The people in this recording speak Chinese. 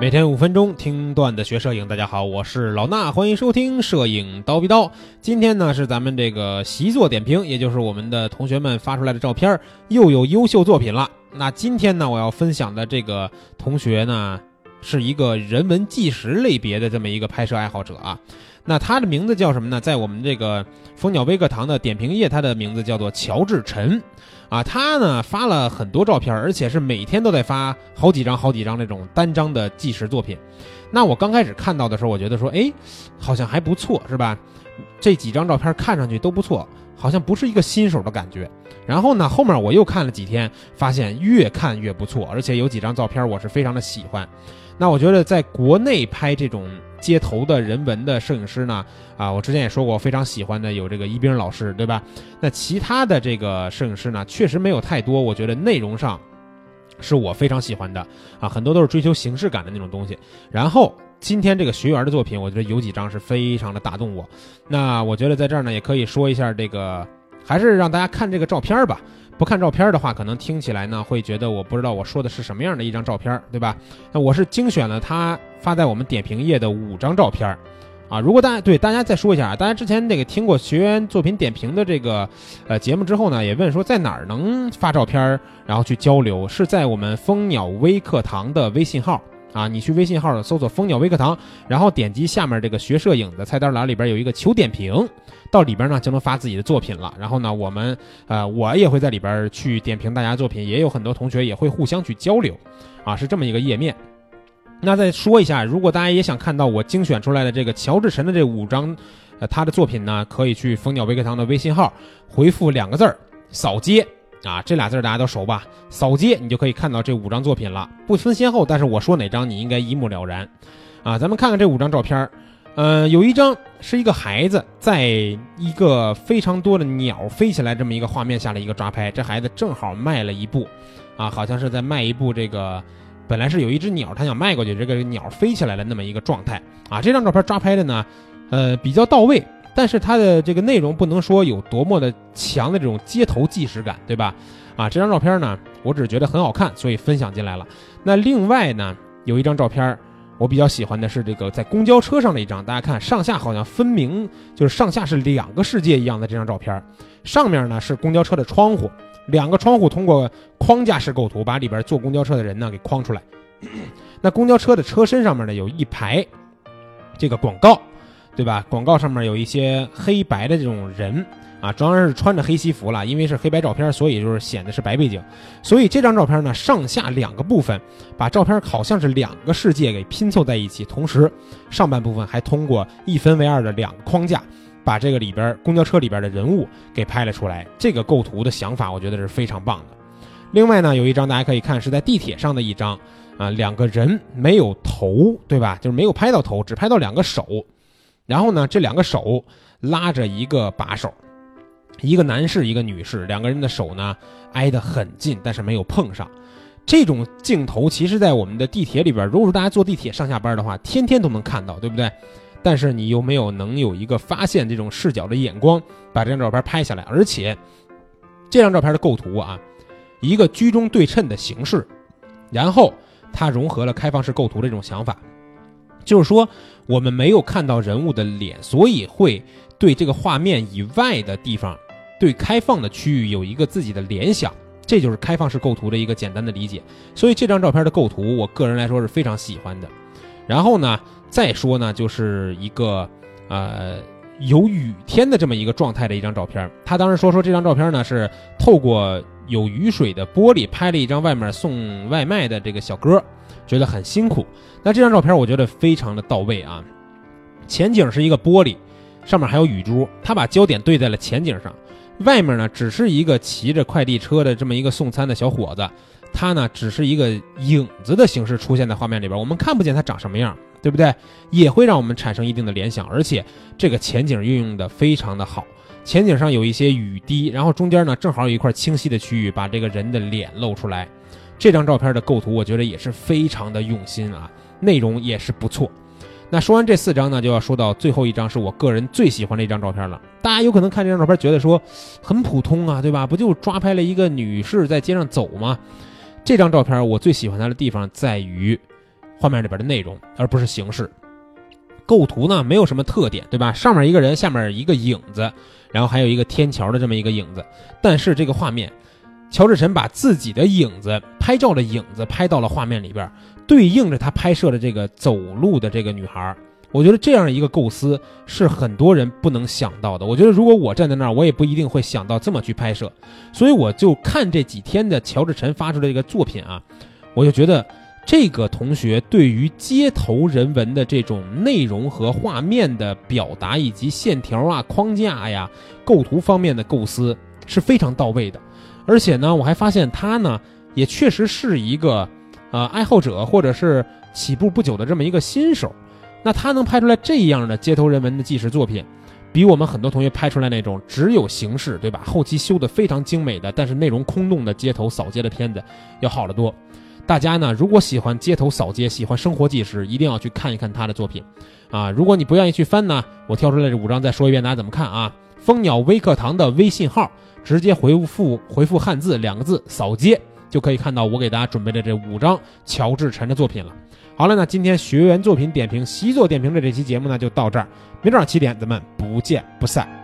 每天五分钟听段子学摄影，大家好，我是老衲，欢迎收听摄影刀逼刀。今天呢是咱们这个习作点评，也就是我们的同学们发出来的照片，又有优秀作品了。那今天呢，我要分享的这个同学呢，是一个人文纪实类别的这么一个拍摄爱好者啊。那他的名字叫什么呢？在我们这个蜂鸟微课堂的点评页，他的名字叫做乔治陈。啊，他呢发了很多照片，而且是每天都在发好几张、好几张那种单张的纪实作品。那我刚开始看到的时候，我觉得说，哎，好像还不错，是吧？这几张照片看上去都不错，好像不是一个新手的感觉。然后呢，后面我又看了几天，发现越看越不错，而且有几张照片我是非常的喜欢。那我觉得在国内拍这种。街头的人文的摄影师呢？啊，我之前也说过，非常喜欢的有这个一冰老师，对吧？那其他的这个摄影师呢，确实没有太多。我觉得内容上是我非常喜欢的啊，很多都是追求形式感的那种东西。然后今天这个学员的作品，我觉得有几张是非常的打动我。那我觉得在这儿呢，也可以说一下这个，还是让大家看这个照片吧。不看照片的话，可能听起来呢会觉得我不知道我说的是什么样的一张照片，对吧？那我是精选了他发在我们点评页的五张照片，啊，如果大家对大家再说一下啊，大家之前那个听过学员作品点评的这个呃节目之后呢，也问说在哪儿能发照片，然后去交流，是在我们蜂鸟微课堂的微信号。啊，你去微信号搜索“蜂鸟微课堂”，然后点击下面这个学摄影的菜单栏里边有一个求点评，到里边呢就能发自己的作品了。然后呢，我们呃我也会在里边去点评大家作品，也有很多同学也会互相去交流，啊，是这么一个页面。那再说一下，如果大家也想看到我精选出来的这个乔治神的这五张，呃他的作品呢，可以去蜂鸟微课堂的微信号回复两个字儿“扫街”。啊，这俩字大家都熟吧？扫街，你就可以看到这五张作品了，不分先后。但是我说哪张，你应该一目了然。啊，咱们看看这五张照片呃，有一张是一个孩子在一个非常多的鸟飞起来这么一个画面下的一个抓拍，这孩子正好迈了一步，啊，好像是在迈一步。这个本来是有一只鸟，他想迈过去，这个鸟飞起来了那么一个状态。啊，这张照片抓拍的呢，呃，比较到位。但是它的这个内容不能说有多么的强的这种街头纪实感，对吧？啊，这张照片呢，我只是觉得很好看，所以分享进来了。那另外呢，有一张照片我比较喜欢的是这个在公交车上的一张，大家看上下好像分明就是上下是两个世界一样的这张照片。上面呢是公交车的窗户，两个窗户通过框架式构图把里边坐公交车的人呢给框出来。那公交车的车身上面呢有一排这个广告。对吧？广告上面有一些黑白的这种人啊，主要是穿着黑西服了，因为是黑白照片，所以就是显得是白背景。所以这张照片呢，上下两个部分，把照片好像是两个世界给拼凑在一起，同时上半部分还通过一分为二的两个框架，把这个里边公交车里边的人物给拍了出来。这个构图的想法，我觉得是非常棒的。另外呢，有一张大家可以看是在地铁上的一张啊，两个人没有头，对吧？就是没有拍到头，只拍到两个手。然后呢，这两个手拉着一个把手，一个男士，一个女士，两个人的手呢挨得很近，但是没有碰上。这种镜头其实，在我们的地铁里边，如果说大家坐地铁上下班的话，天天都能看到，对不对？但是你有没有能有一个发现这种视角的眼光，把这张照片拍下来？而且这张照片的构图啊，一个居中对称的形式，然后它融合了开放式构图的这种想法。就是说，我们没有看到人物的脸，所以会对这个画面以外的地方，对开放的区域有一个自己的联想，这就是开放式构图的一个简单的理解。所以这张照片的构图，我个人来说是非常喜欢的。然后呢，再说呢，就是一个呃有雨天的这么一个状态的一张照片。他当时说说这张照片呢是透过有雨水的玻璃拍了一张外面送外卖的这个小哥。觉得很辛苦，那这张照片我觉得非常的到位啊。前景是一个玻璃，上面还有雨珠，他把焦点对在了前景上，外面呢只是一个骑着快递车的这么一个送餐的小伙子，他呢只是一个影子的形式出现在画面里边，我们看不见他长什么样，对不对？也会让我们产生一定的联想，而且这个前景运用的非常的好，前景上有一些雨滴，然后中间呢正好有一块清晰的区域，把这个人的脸露出来。这张照片的构图，我觉得也是非常的用心啊，内容也是不错。那说完这四张呢，就要说到最后一张，是我个人最喜欢的一张照片了。大家有可能看这张照片觉得说很普通啊，对吧？不就抓拍了一个女士在街上走吗？这张照片我最喜欢它的地方在于，画面里边的内容，而不是形式。构图呢没有什么特点，对吧？上面一个人，下面一个影子，然后还有一个天桥的这么一个影子。但是这个画面，乔治城把自己的影子拍照的影子拍到了画面里边，对应着他拍摄的这个走路的这个女孩。我觉得这样一个构思是很多人不能想到的。我觉得如果我站在那儿，我也不一定会想到这么去拍摄。所以我就看这几天的乔治城发出的这个作品啊，我就觉得。这个同学对于街头人文的这种内容和画面的表达，以及线条啊、框架呀、构图方面的构思是非常到位的。而且呢，我还发现他呢，也确实是一个呃爱好者，或者是起步不久的这么一个新手。那他能拍出来这样的街头人文的纪实作品，比我们很多同学拍出来那种只有形式，对吧？后期修的非常精美的，但是内容空洞的街头扫街的片子要好得多。大家呢，如果喜欢街头扫街，喜欢生活纪实，一定要去看一看他的作品，啊，如果你不愿意去翻呢，我挑出来这五张再说一遍，大家怎么看啊？蜂鸟微课堂的微信号，直接回复回复汉字两个字“扫街”，就可以看到我给大家准备的这五张乔治晨的作品了。好了，那今天学员作品点评、习作点评的这期节目呢，就到这儿，明早上七点咱们不见不散。